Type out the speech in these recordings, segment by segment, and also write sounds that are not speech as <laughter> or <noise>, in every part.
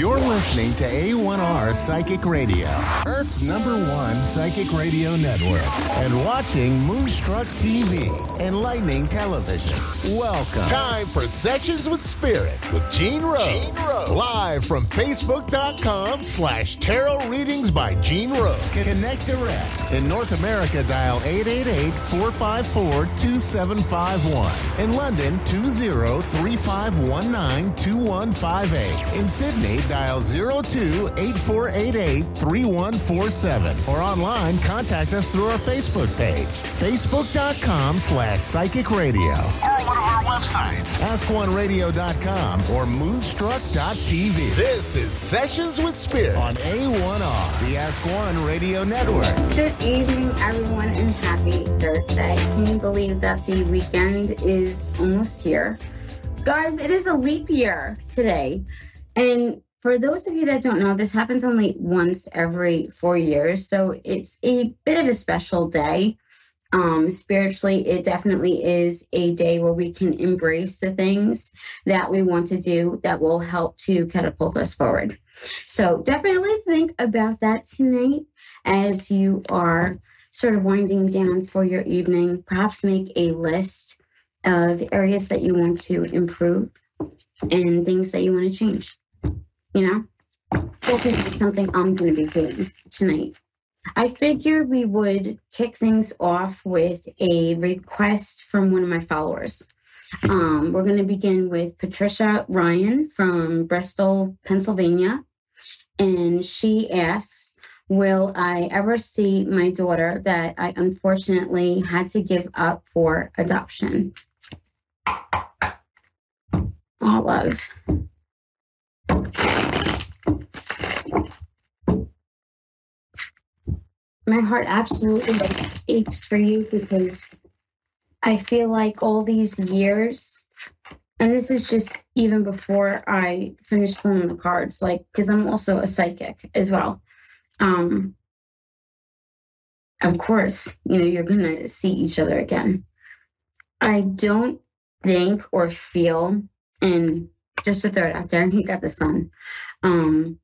You're listening to A1R Psychic Radio, Earth's number one psychic radio network, and watching Moonstruck TV, and Lightning Television. Welcome. Time for Sessions with Spirit with Gene Rose. Gene Rose. Live from Facebook.com slash Tarot Readings by Gene Rose. Connect direct. In North America, dial 888-454-2751. In London, 20-3519-2158. In Sydney, dial 02-8488-3147. Or online, contact us through our Facebook page, facebook.com slash psychic radio. Or one of our websites, askoneradio.com or moonstruck.tv. This is Sessions with Spirit on A1R, the Ask One Radio Network. Good evening, everyone, and happy Thursday. Can you believe that the weekend is almost here? Guys, it is a leap year today. And for those of you that don't know, this happens only once every four years. So it's a bit of a special day. Um, spiritually, it definitely is a day where we can embrace the things that we want to do that will help to catapult us forward. So definitely think about that tonight as you are sort of winding down for your evening. Perhaps make a list of areas that you want to improve and things that you want to change. You know, focus is something I'm going to be doing tonight. I figured we would kick things off with a request from one of my followers. Um, we're going to begin with Patricia Ryan from Bristol, Pennsylvania. And she asks, Will I ever see my daughter that I unfortunately had to give up for adoption? All love. My heart absolutely aches for you because I feel like all these years, and this is just even before I finished pulling the cards, like because I'm also a psychic as well. Um, of course, you know you're gonna see each other again. I don't think or feel, and just to throw it out there, he got the sun. Um,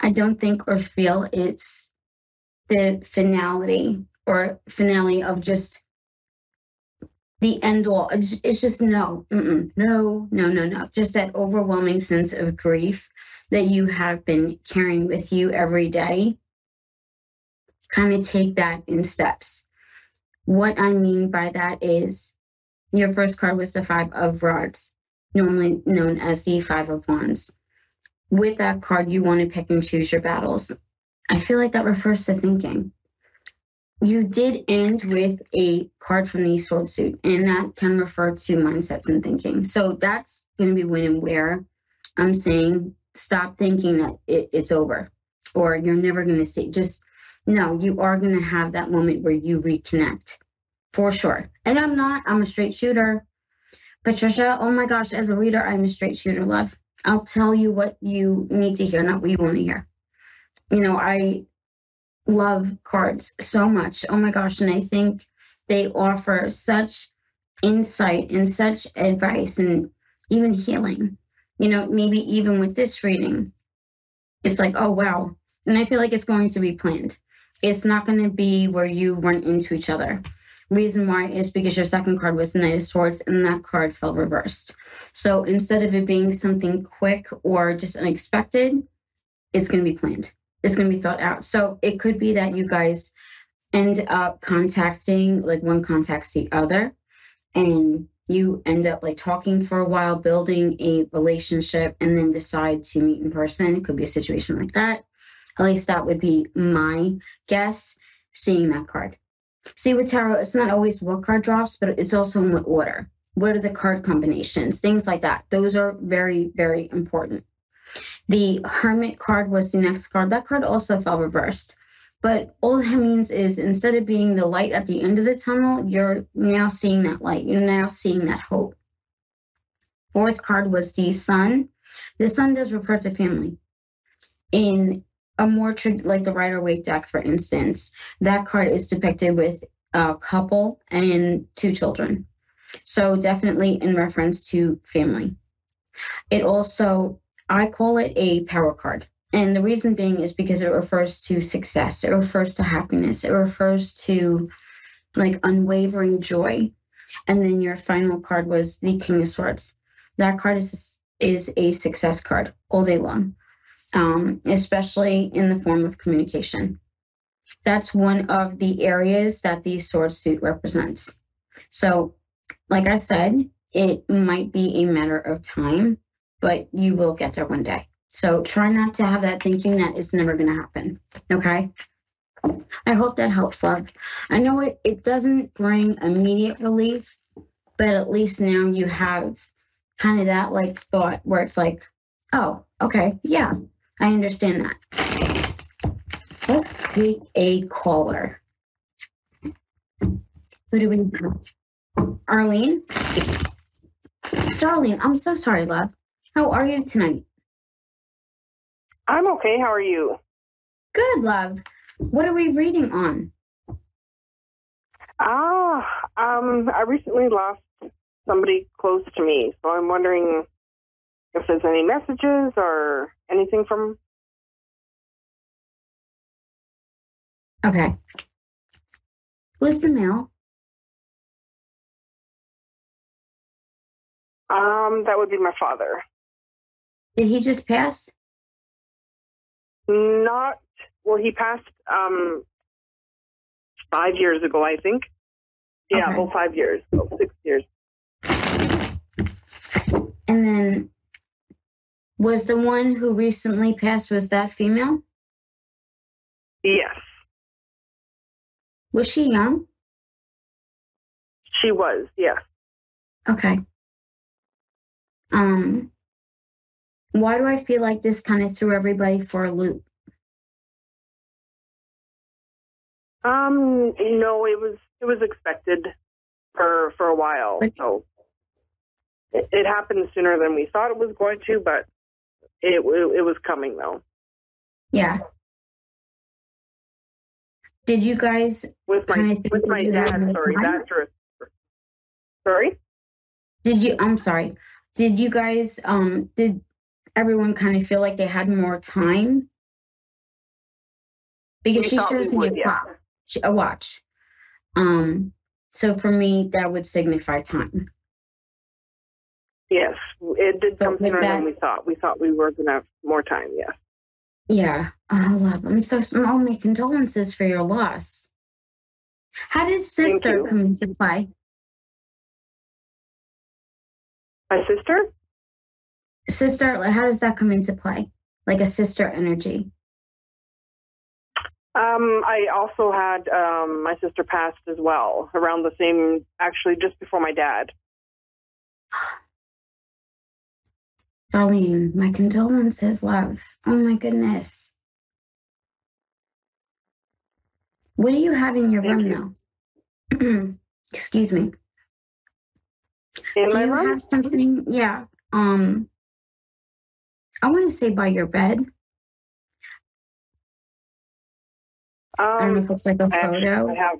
I don't think or feel it's the finality or finale of just the end all. It's, it's just no, no, no, no, no. Just that overwhelming sense of grief that you have been carrying with you every day. Kind of take that in steps. What I mean by that is your first card was the Five of Rods, normally known as the Five of Wands. With that card, you want to pick and choose your battles. I feel like that refers to thinking. You did end with a card from the sword suit, and that can refer to mindsets and thinking. So that's going to be when and where I'm saying stop thinking that it, it's over or you're never going to see. Just no, you are going to have that moment where you reconnect for sure. And I'm not, I'm a straight shooter. Patricia, oh my gosh, as a reader, I'm a straight shooter, love. I'll tell you what you need to hear, not what you want to hear you know, I love cards so much. Oh my gosh. And I think they offer such insight and such advice and even healing. You know, maybe even with this reading, it's like, oh, wow. And I feel like it's going to be planned. It's not going to be where you run into each other. Reason why is because your second card was the Knight of Swords and that card fell reversed. So instead of it being something quick or just unexpected, it's going to be planned It's going to be thought out. So it could be that you guys end up contacting, like one contacts the other, and you end up like talking for a while, building a relationship, and then decide to meet in person. It could be a situation like that. At least that would be my guess, seeing that card. See, with tarot, it's not always what card drops, but it's also in what order. What are the card combinations? Things like that. Those are very, very important. The Hermit card was the next card. That card also fell reversed. But all that means is instead of being the light at the end of the tunnel, you're now seeing that light. You're now seeing that hope. Fourth card was the Sun. The Sun does refer to family. In a more like the Rider Waite deck, for instance, that card is depicted with a couple and two children. So definitely in reference to family. It also I call it a power card. And the reason being is because it refers to success, it refers to happiness, it refers to like unwavering joy. And then your final card was the King of Swords. That card is is a success card all day long, um, especially in the form of communication. That's one of the areas that the sword suit represents. So, like I said, it might be a matter of time, but you will get there one day. So try not to have that thinking that it's never going to happen. Okay. I hope that helps, love. I know it, it doesn't bring immediate relief, but at least now you have kind of that like thought where it's like, oh, okay, yeah, I understand that. Let's take a caller. Who do we have? Arlene? Darlene, I'm so sorry, love. How are you tonight? I'm okay. How are you? Good, love. What are we reading on? Ah, um, I recently lost somebody close to me, so I'm wondering if there's any messages or anything from. Okay. Who's the male? Um, that would be my father. Did he just pass? Not well. He passed um five years ago, I think. Yeah, Okay. about five years, about six years. And then was the one who recently passed was that female? Yes, Was she young? she was. Yes. Okay. Um why do I feel like this kind of threw everybody for a loop? Um, no, it was it was expected for for a while. So it, it happened sooner than we thought it was going to, but it it, it was coming though. Yeah. Did you guys With my with my dad, sorry, that's re- sorry. did you I'm sorry. Did you guys um did everyone kind of feel like they had more time? Because she shows me a yeah. a watch. Um so for me that would signify time. Yes, it did come sooner that- than we thought. We thought we were gonna have more time. Yes. Yeah. Oh, love. I'm so small. My condolences for your loss. How does sister come into play? My sister. Sister, how does that come into play? Like a sister energy. Um, I also had um, my sister passed as well around the same, actually just before my dad. <gasps> Darlene, my condolences, love. Oh my goodness. What do you have in your Thank room now? <clears throat> Excuse me. In do my you room. have something? Yeah. Um I want to say by your bed. I don't know Um, if it's like a I photo. I have,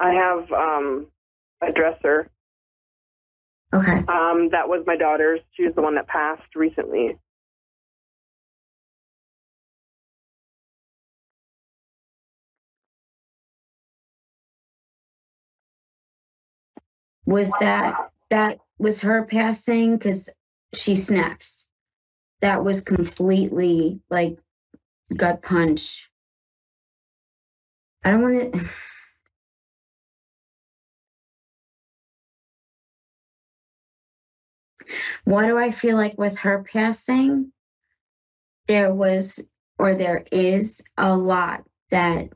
I have um, a dresser. Okay. Um, that was my daughter's. She was the one that passed recently. Was that that was her passing because she snaps? That was completely like gut punch. I don't want to. Why do I feel like with her passing, there was or there is a lot that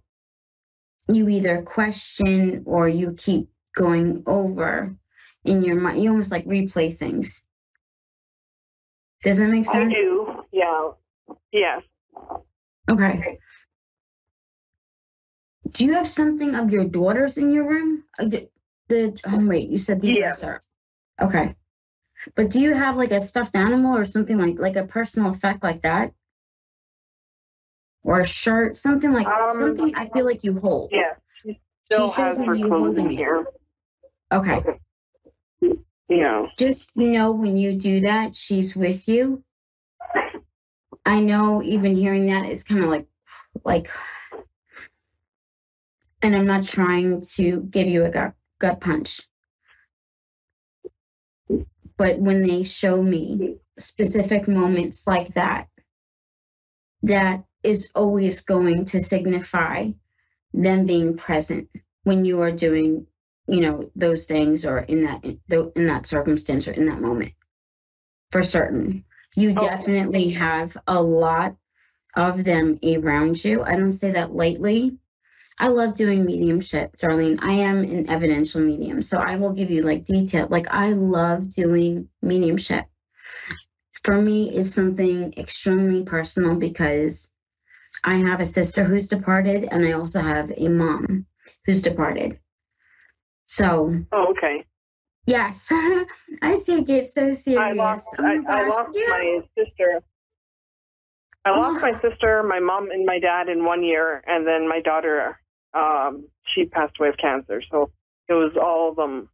you either question or you keep going over in your mind. You almost like replay things. Does that make sense? I do. Yeah. Yes. Okay. Do you have something of your daughters in your room? Uh, The, the oh wait, you said the Yeah. dresser. Okay. But do you have like a stuffed animal or something like like a personal effect like that? Or a shirt, something like Um, something I feel like you hold. Yes. She still shows has me her clothes in here. Okay. Yeah. Just know when you do that, she's with you I know even hearing that is kind of like, like, and I'm not trying to give you a gut, gut punch. But when they show me specific moments like that, that is always going to signify them being present when you are doing, you know, those things or in that in that circumstance or in that moment. For certain, you Oh. definitely have a lot of them around you. I don't say that lightly. I love doing mediumship, Darlene. I am an evidential medium, so I will give you like detail. Like I love doing mediumship. For me, it's something extremely personal because I have a sister who's departed, and I also have a mom who's departed. So Oh, okay. yes, <laughs> I take it so serious. I lost. Oh my I, I lost yeah. my sister. I lost Oh. my sister, my mom, and my dad in one year, and then my daughter. Um, she passed away of cancer. So it was all of them.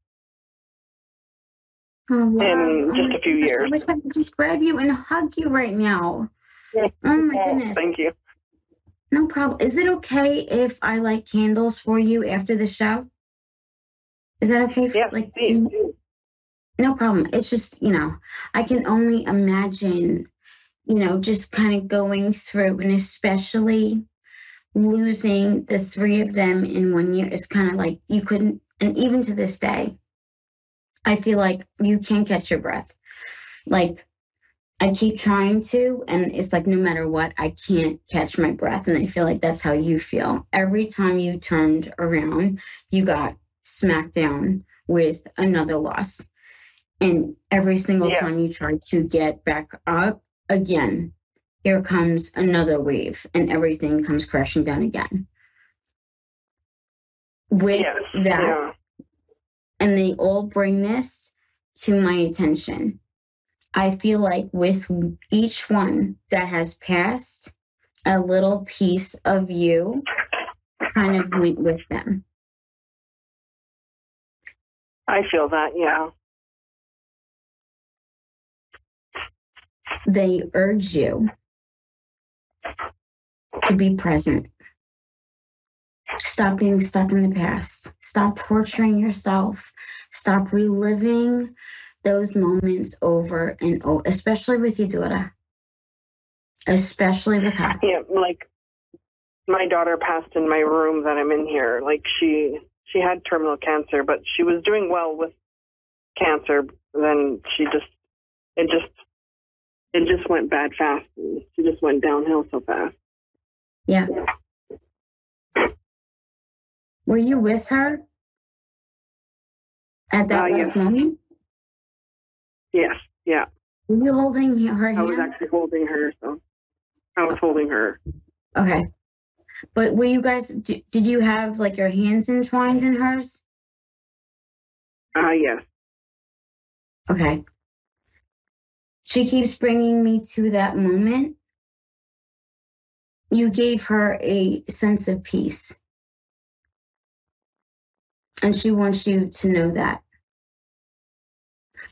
Oh, wow. in Oh just my a few gosh, years. I wish I could just grab you and hug you right now. Yeah. Oh my Oh, goodness. Thank you. No problem. Is it okay if I light candles for you after the show? Is that okay? for- Yes, like, please. you- no problem. It's just, you know, I can only imagine, you know, just kind of going through and especially losing the three of them in one year is kind of like you couldn't, and even to this day, I feel like you can't catch your breath. Like, I keep trying to, and it's like no matter what, I can't catch my breath. And I feel like that's how you feel. Every time you turned around, you got smacked down with another loss. And every single Yeah. time you try to get back up, again, here comes another wave, and everything comes crashing down again. With Yes. that, Yeah. and they all bring this to my attention. I feel like with each one that has passed, a little piece of you kind of went with them. I feel that. Yeah. They urge you to be present. Stop being stuck in the past. Stop torturing yourself. Stop reliving those moments over and over, especially with your daughter. Especially with her. Yeah. Like my daughter passed in my room that I'm in here. Like she she had terminal cancer, but she was doing well with cancer. Then she just it just it just went bad fast. She just went downhill so fast. Yeah. Were you with her at that Uh, last yes. moment? Yes. Yeah. Were you holding her hand? I was actually holding her. So I was holding her. Okay. But were you guys, did you have like your hands entwined in hers? Ah, yes. Okay. She keeps bringing me to that moment. You gave her a sense of peace. And she wants you to know that.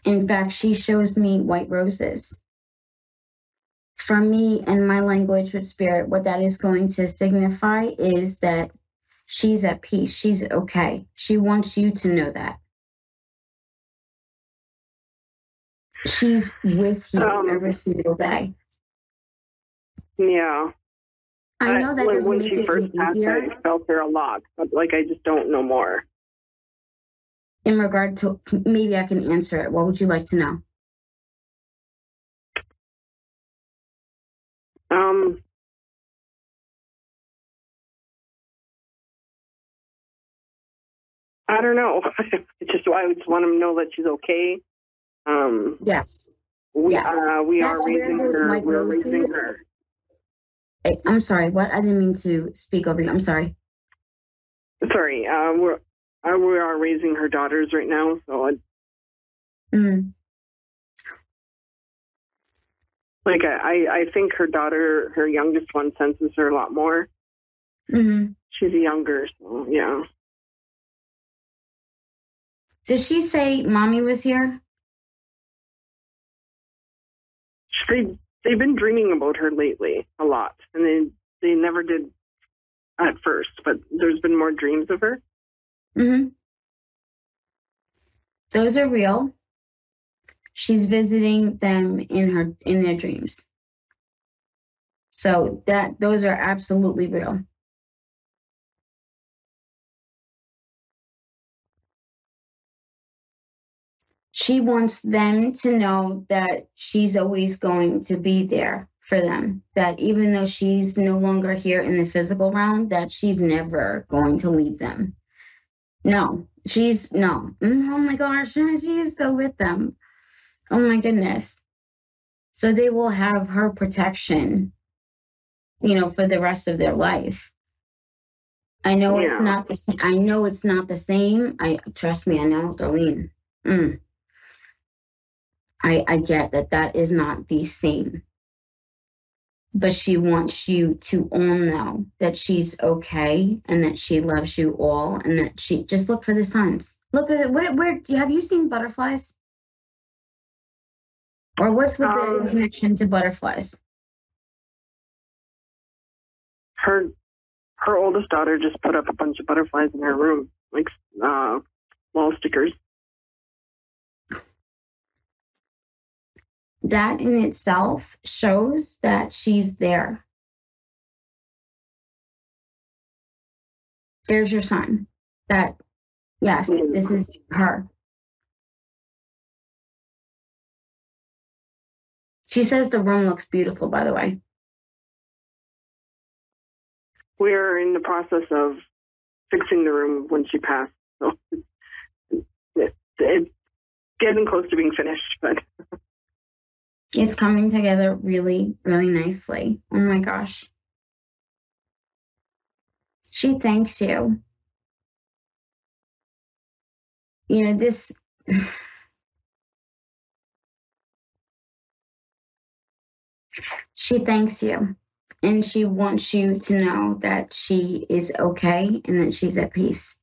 In fact, she shows me white roses. For me and my language with spirit, what that is going to signify is that she's at peace. She's okay. She wants you to know that. She's with you Um, every single day. Yeah. I know that when, doesn't when make she it first any passed, easier I felt her a lot, but like I just don't know more. in regard to maybe I can answer it. What would you like to know? Um, I don't know. <laughs> it's just I just want to know that she's okay. Um, Yes. we Yes. uh, we That's are raising her. We're raising her. Eh, I'm sorry. What? I didn't mean to speak over you. I'm sorry. Sorry, uh, we're uh, we are raising her daughters right now. So I, Mm, like I I think her daughter, her youngest one, senses her a lot more. hmm She's younger, so yeah. Did she say mommy was here? She they've been dreaming about her lately a lot, and they they never did at first, but there's been more dreams of her. hmm Those are real. She's visiting them in her in their dreams. So that those are absolutely real. She wants them to know that she's always going to be there for them. That even though she's no longer here in the physical realm, that she's never going to leave them. No, she's no. Mm, Oh my gosh, she is so with them. Oh my goodness. So they will have her protection, you know, for the rest of their life. I know Yeah. it's not the same. I know it's not the same. I trust me. I know, Darlene. Mm. I I get that that is not the same. But she wants you to all know that she's okay and that she loves you all and that she just look for the signs. Look at it. Where, where have you seen butterflies? Or what's with Um, the connection to butterflies? Her her oldest daughter just put up a bunch of butterflies in her room, like uh, wall stickers. That in itself shows that she's there. There's your sign that, yes, this is her. She says the room looks beautiful, by the way. We're in the process of fixing the room when she passed, so <laughs> it, it's getting close to being finished. But <laughs> It's coming together really, really nicely. Oh my gosh. She thanks you. You know, this. <sighs> She thanks you and she wants you to know that she is okay and that she's at peace.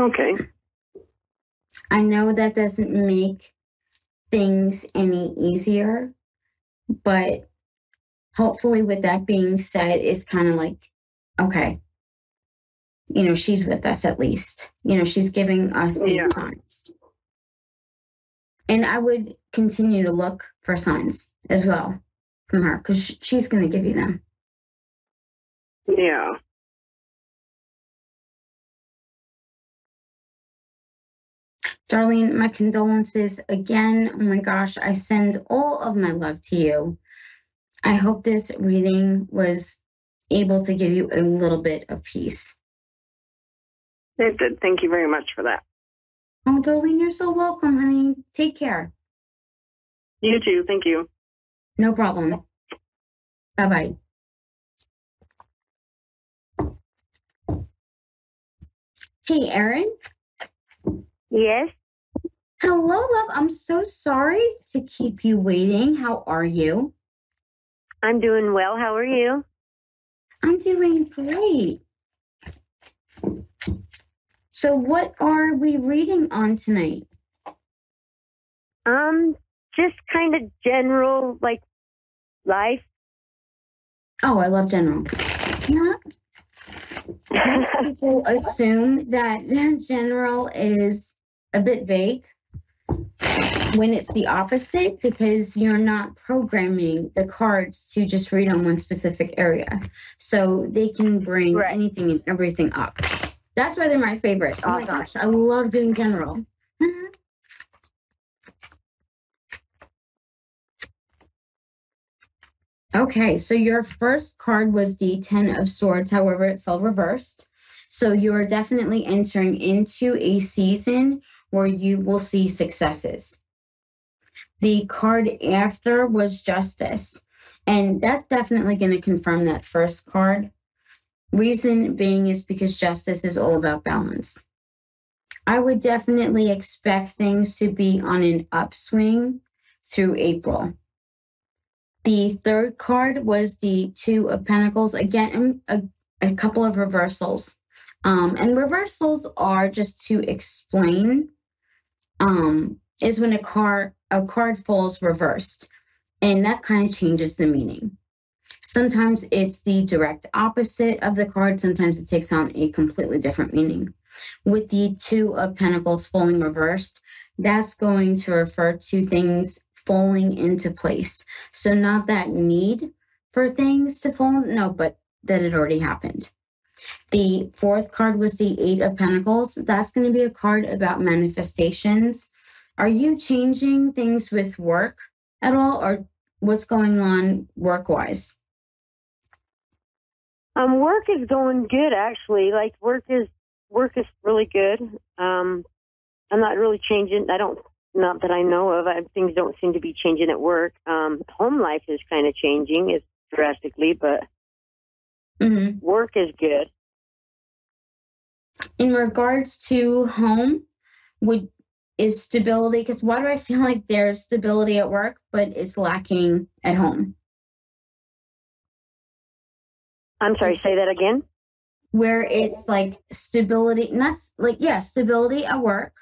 okay, I know that doesn't make things any easier, but hopefully, with that being said, it's kind of like, okay, you know, she's with us at least. You know, she's giving us these Yeah. signs. And I would continue to look for signs as well from her because she's going to give you them. yeah, Darlene, my condolences again. Oh my gosh, I send all of my love to you. I hope this reading was able to give you a little bit of peace. it did. Thank you very much for that. Oh, Darlene, you're so welcome, honey. Take care. You too. Thank you. No problem. Bye bye. Hey, Erin. Yes, Hello, love. I'm so sorry to keep you waiting. How are you? I'm doing well. How are you? I'm doing great. So, what are we reading on tonight? Um, just kind of general, like life. Oh, I love general. Yeah. Most <laughs> people assume that <laughs> general is a bit vague when it's the opposite because you're not programming the cards to just read on one specific area. So they can bring Right. anything and everything up. That's why they're my favorite. Oh my gosh, I love doing general. <laughs> Okay, so your first card was the Ten of Swords, however, it fell reversed. So you're definitely entering into a season where you will see successes. The card after was Justice, and that's definitely going to confirm that first card. Reason being is because justice is all about balance. I would definitely expect things to be on an upswing through April. The third card was the Two of Pentacles. Again, a, a couple of reversals. Um, and reversals are just to explain um, is when a card a card falls reversed, and that kind of changes the meaning. Sometimes it's the direct opposite of the card. Sometimes it takes on a completely different meaning. With the Two of Pentacles falling reversed, that's going to refer to things falling into place. So, not that need for things to fall, no, but that it already happened. The fourth card was the Eight of Pentacles. That's going to be a card about manifestations. Are you changing things with work at all, or what's going on work wise? Um, work is going good actually. Like work is work is really good. Um, I'm not really changing. I don't, not that I know of. I, things don't seem to be changing at work. Um, home life is kind of changing, is drastically, but Mm-hmm. work is good. In regards to home, would is stability? Because why do I feel like there's stability at work, but it's lacking at home? I'm sorry, say that again. Where it's like stability, not s- like yeah, stability at work,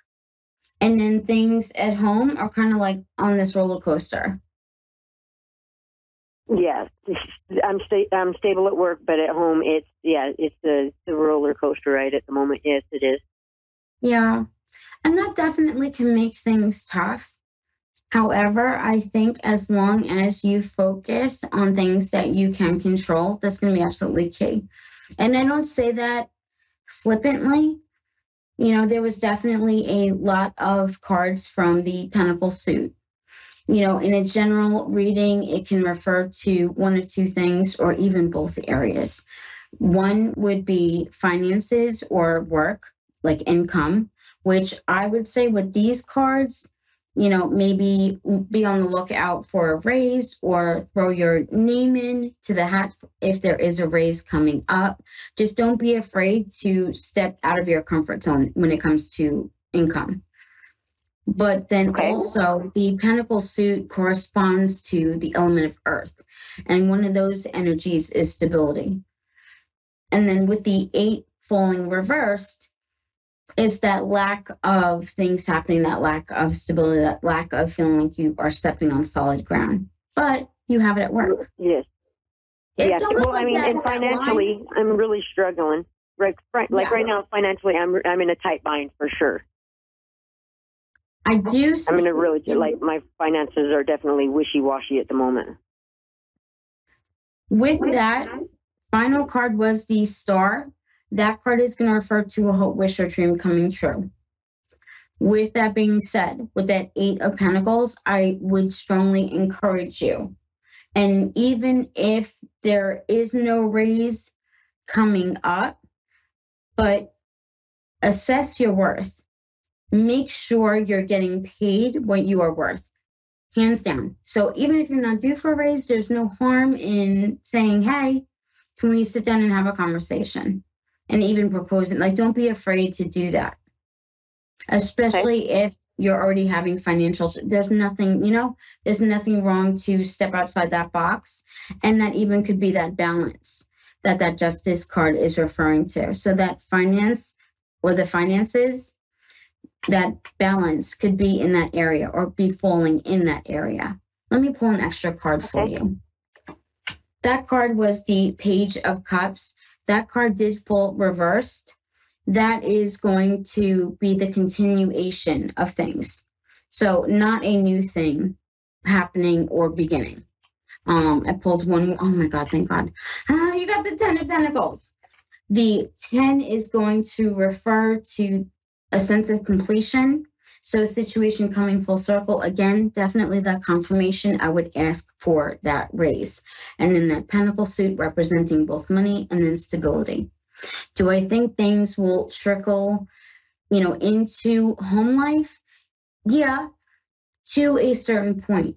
and then things at home are kind of like on this roller coaster. Yeah, I'm sta- I'm stable at work, but at home it's yeah, it's the the roller coaster ride at the moment. Yes, it is. Yeah, and that definitely can make things tough. However, I think as long as you focus on things that you can control, that's going to be absolutely key. And I don't say that flippantly. You know, there was definitely a lot of cards from the Pentacle suit. You know, in a general reading, it can refer to one or two things or even both areas. One would be finances or work, like income, which I would say with these cards, you know, maybe be on the lookout for a raise or throw your name in to the hat if there is a raise coming up. Just don't be afraid to step out of your comfort zone when it comes to income. But then Okay. also, the pentacle suit corresponds to the element of earth. And one of those energies is stability. And then with the eight falling reversed, is that lack of things happening, that lack of stability, that lack of feeling like you are stepping on solid ground. But you have it at work. Yes. It's yes. Well, I mean, that- and financially, I'm really struggling. Right, right, like Yeah. right now, financially, I'm I'm in a tight bind for sure. I do see I'm in a really like my finances are definitely wishy washy at the moment. With that, final card was the star. That card is going to refer to a hope, wish, or dream coming true. With that being said, with that eight of pentacles, I would strongly encourage you. And even if there is no raise coming up, but assess your worth. Make sure you're getting paid what you are worth hands down. So even if you're not due for a raise, there's no harm in saying, "Hey, can we sit down and have a conversation?" And even proposing. Like, don't be afraid to do that, especially if you're already having financial. There's nothing, you know, there's nothing wrong to step outside that box, and that even could be that balance that that justice card is referring to. So that finance or the finances that balance could be in that area or be falling in that area. Let me pull an extra card for you. That card was the Page of Cups. That card did fall reversed. That is going to be the continuation of things. So, not a new thing happening or beginning. Um, I pulled one. Oh my God, thank God. Ah, you got the Ten of Pentacles. The 10 is going to refer to a sense of completion. So, situation coming full circle. Again, definitely that confirmation. I would ask for that raise. And then that pentacle suit representing both money and then stability. Do I think things will trickle, you know, into home life? Yeah, to a certain point.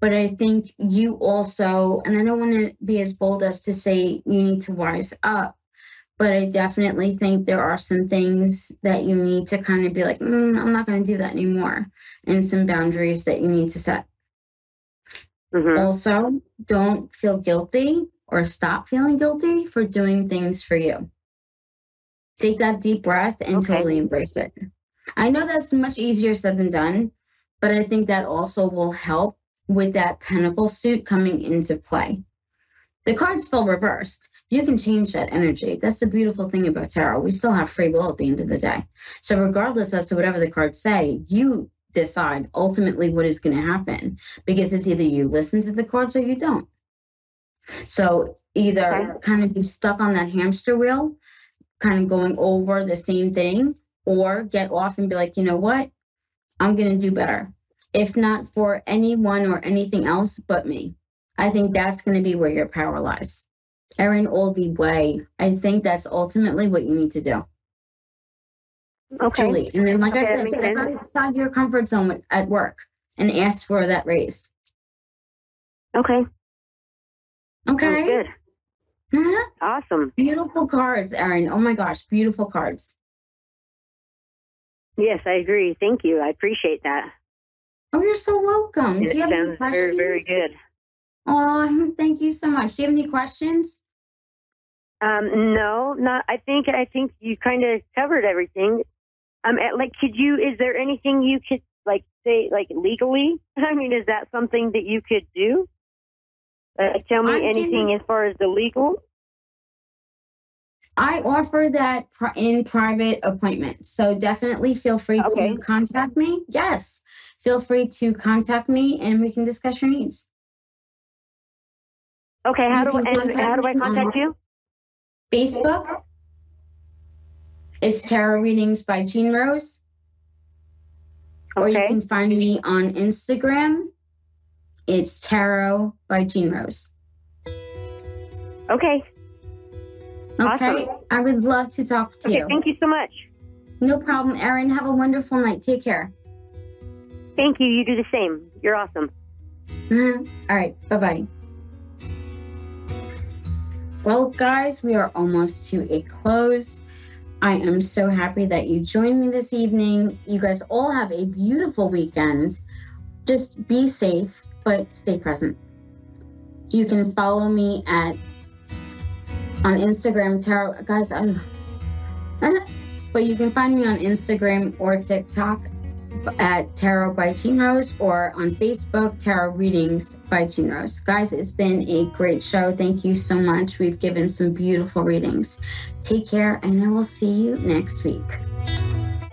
But I think you also, and I don't want to be as bold as to say you need to wise up, but I definitely think there are some things that you need to kind of be like, mm, I'm not going to do that anymore, and some boundaries that you need to set. hmm Also, don't feel guilty or stop feeling guilty for doing things for you. Take that deep breath and Okay. totally embrace it. I know that's much easier said than done, but I think that also will help with that pentacle suit coming into play. The card's feel reversed. You can change that energy. That's the beautiful thing about tarot. We still have free will at the end of the day. So, regardless as to whatever the cards say, you decide ultimately what is going to happen because it's either you listen to the cards or you don't. So, either okay. kind of be stuck on that hamster wheel, kind of going over the same thing, or get off and be like, you know what? I'm going to do better. If not for anyone or anything else but me. I think that's going to be where your power lies. Erin Oldie way. I think that's ultimately what you need to do. Okay. Julie. And then, like okay, I said, step outside your comfort zone at work and ask for that raise. Okay. Okay. good. Uh-huh. Awesome. Beautiful cards, Erin. Oh my gosh, beautiful cards. Yes, I agree. Thank you. I appreciate that. Oh, you're so welcome. It Do you have any questions? Very, very good. Oh, <laughs> thank you so much. Do you have any questions? Um, no, not. I think I think you kind of covered everything. Um, like, could you? Is there anything you could like say like legally? <laughs> I mean, is that something that you could do? Uh, tell me I anything as far as the legal. I offer that in private appointments, so definitely feel free okay. to contact me. Yes, feel free to contact me, and we can discuss your needs. Okay, how do and how do I contact you? Facebook. It's Tarot Readings by Jean Rose. Okay. Or you can find me on Instagram. It's Tarot by Jean Rose. Okay. Okay. Awesome. I would love to talk to okay, you. Thank you so much. No problem, Erin. Have a wonderful night. Take care. Thank you. You do the same. You're awesome. Mm-hmm. All right. Bye bye. Well, guys, we are almost to a close. I am so happy that you joined me this evening. You guys all have a beautiful weekend. Just be safe, but stay present. You can follow me at on Instagram, Tarot. Guys, I, <laughs> but you can find me on Instagram or TikTok at Tarot by Jean Rose or on Facebook, Tarot Readings by Jean Rose. Guys, it's been a great show. Thank you so much. We've given some beautiful readings. Take care, and I will see you next week.